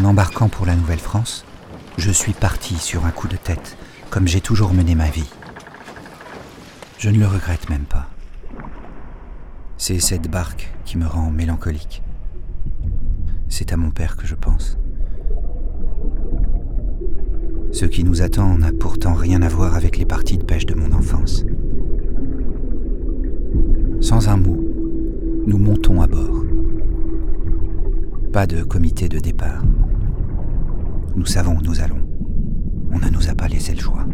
En embarquant pour la Nouvelle-France, je suis parti sur un coup de tête, comme j'ai toujours mené ma vie. Je ne le regrette même pas. C'est cette barque qui me rend mélancolique. C'est à mon père que je pense. Ce qui nous attend n'a pourtant rien à voir avec les parties de pêche de mon enfance. Sans un mot, nous montons à bord. Pas de comité de départ. Nous savons où nous allons. On ne nous a pas laissé le choix.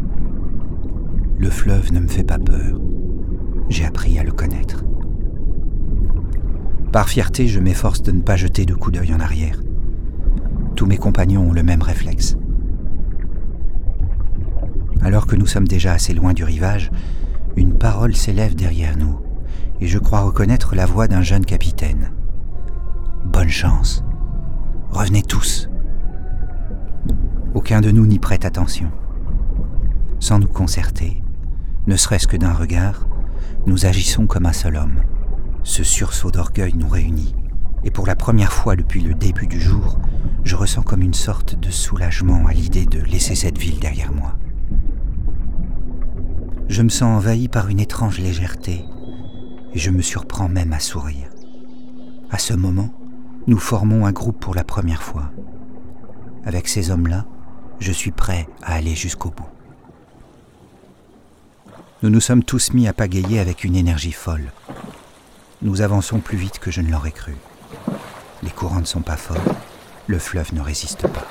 Le fleuve ne me fait pas peur. J'ai appris à le connaître. Par fierté, je m'efforce de ne pas jeter de coup d'œil en arrière. Tous mes compagnons ont le même réflexe. Alors que nous sommes déjà assez loin du rivage, une parole s'élève derrière nous, et je crois reconnaître la voix d'un jeune capitaine. Bonne chance. Revenez tous. Aucun de nous n'y prête attention. Sans nous concerter, ne serait-ce que d'un regard, nous agissons comme un seul homme. Ce sursaut d'orgueil nous réunit, et pour la première fois depuis le début du jour, je ressens comme une sorte de soulagement à l'idée de laisser cette ville derrière moi. Je me sens envahi par une étrange légèreté, et je me surprends même à sourire. À ce moment, nous formons un groupe pour la première fois. Avec ces hommes-là, je suis prêt à aller jusqu'au bout. Nous nous sommes tous mis à pagayer avec une énergie folle. Nous avançons plus vite que je ne l'aurais cru. Les courants ne sont pas forts, le fleuve ne résiste pas.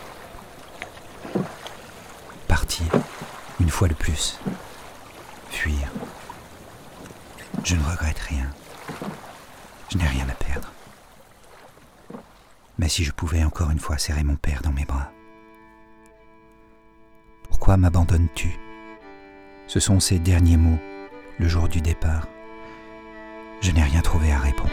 Partir, une fois de plus. Fuir. Je ne regrette rien. Je n'ai rien à perdre. Mais si je pouvais encore une fois serrer mon père dans mes bras. Pourquoi m'abandonnes-tu? Ce sont ses derniers mots, le jour du départ. Je n'ai rien trouvé à répondre.